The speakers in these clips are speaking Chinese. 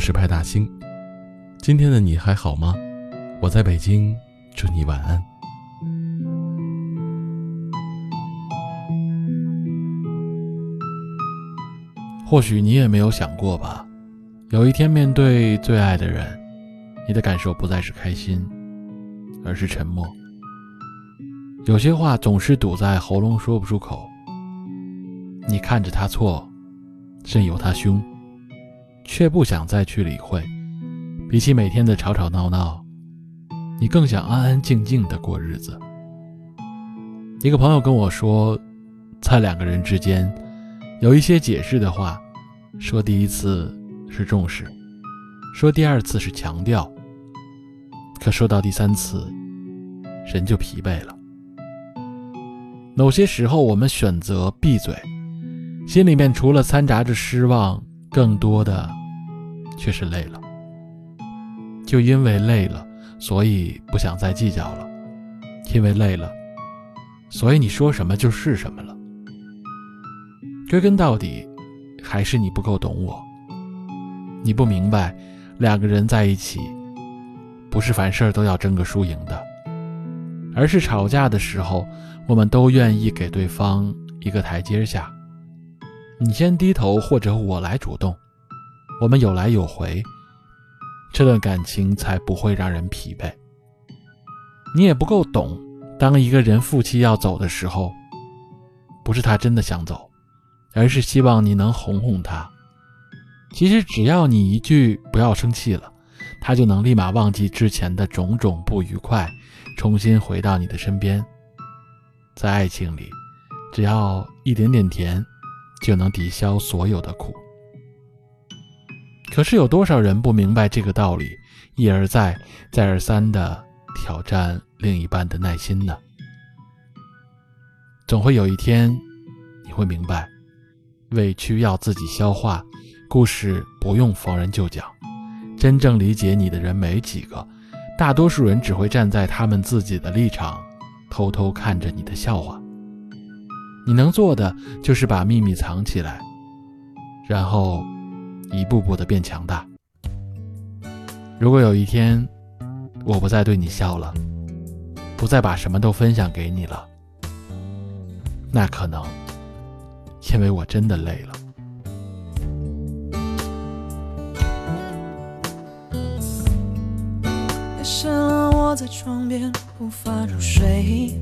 是派大星。今天的你还好吗？我在北京，祝你晚安。或许你也没有想过吧，有一天面对最爱的人，你的感受不再是开心，而是沉默。有些话总是堵在喉咙说不出口。你看着他错，任由他凶，却不想再去理会。比起每天的吵吵闹闹，你更想安安静静的过日子。一个朋友跟我说，在两个人之间，有一些解释的话，说第一次是重视，说第二次是强调，可说到第三次，人就疲惫了。某些时候，我们选择闭嘴。心里面除了掺杂着失望，更多的却是累了。就因为累了，所以不想再计较了；因为累了，所以你说什么就是什么了。归根到底，还是你不够懂我。你不明白，两个人在一起，不是凡事都要争个输赢的，而是吵架的时候，我们都愿意给对方一个台阶下。你先低头，或者我来主动，我们有来有回，这段感情才不会让人疲惫。你也不够懂，当一个人负气要走的时候，不是他真的想走，而是希望你能哄哄他。其实只要你一句不要生气了，他就能立马忘记之前的种种不愉快，重新回到你的身边。在爱情里，只要一点点甜。就能抵消所有的苦。可是有多少人不明白这个道理，一而再、再而三的挑战另一半的耐心呢？总会有一天，你会明白，委屈要自己消化，故事不用逢人就讲。真正理解你的人没几个，大多数人只会站在他们自己的立场，偷偷看着你的笑话。你能做的就是把秘密藏起来，然后一步步的变强大。如果有一天我不再对你笑了，不再把什么都分享给你了，那可能因为我真的累了。夜深了，我在床边无法入睡。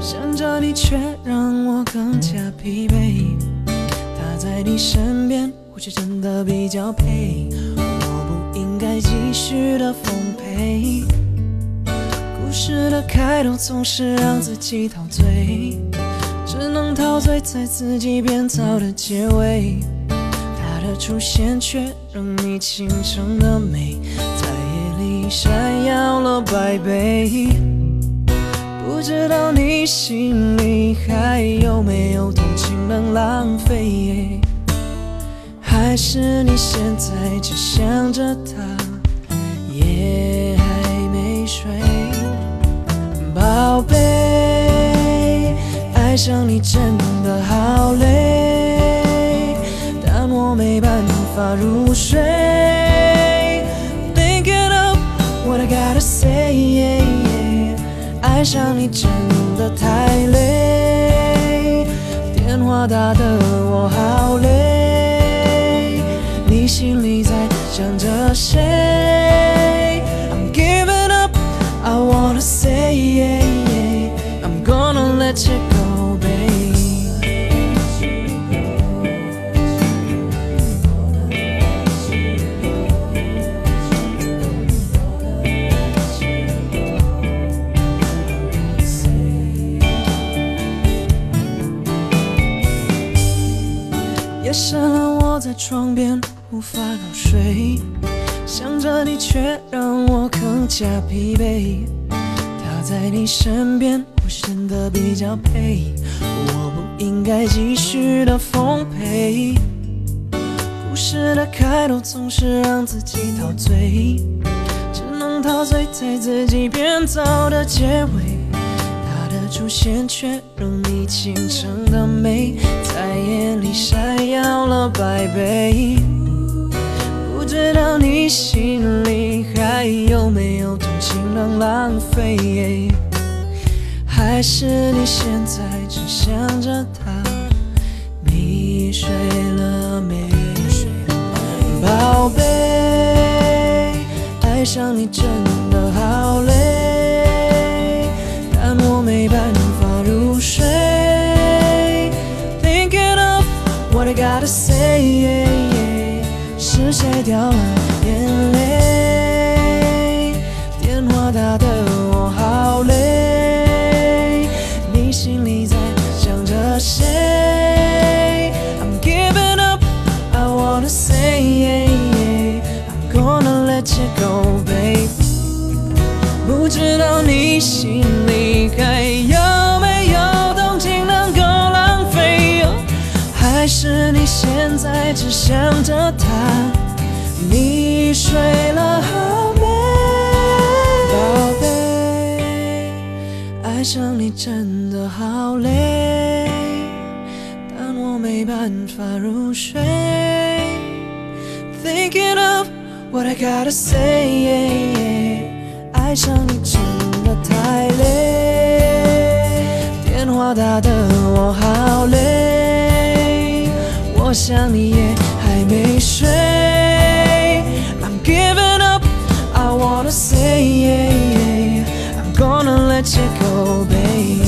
想着你，却让我更加疲惫。他在你身边，或许真的比较配。我不应该继续的奉陪。故事的开头总是让自己陶醉，只能陶醉在自己编造的结尾。他的出现却让你倾城的美，在夜里闪耀了百倍。不知道你心里还有没有同情能浪费？还是你现在只想着他，夜还没睡？宝贝，爱上你真的好累，但我没办法入睡。Thinking of what I gotta say。爱上你真的太累，电话打得我好累，心里在想着谁？I'm giving up, I wanna say, I'm gonna let you go. 深了，我在床边无法入睡，想着你却让我更加疲惫。他在你身边，我显得比较配。我不应该继续的奉陪。故事的开头总是让自己陶醉，只能陶醉在自己编造的结尾。出现却让你倾城的美，在夜里闪耀了百倍。你心里还有没有同情能浪费？还是你现在只想着他？你睡了没？宝贝，爱上你真的好累，但我没办法入睡。Thinking of what I gotta say，是谁掉了眼泪？电话打得我好累，你心里在想着谁？I'm giving up。I wanna say I'm gonna let you go, babe。不知道你心里还有没有动情能够浪费，还是你现在只想着他？你睡了好没，宝贝？爱上你真的好累。但我没办法入睡。Thinking of what I gotta say，爱上你真的太累，电话打得我好累，我想你也还没睡。say I'm gonna let you go, babe.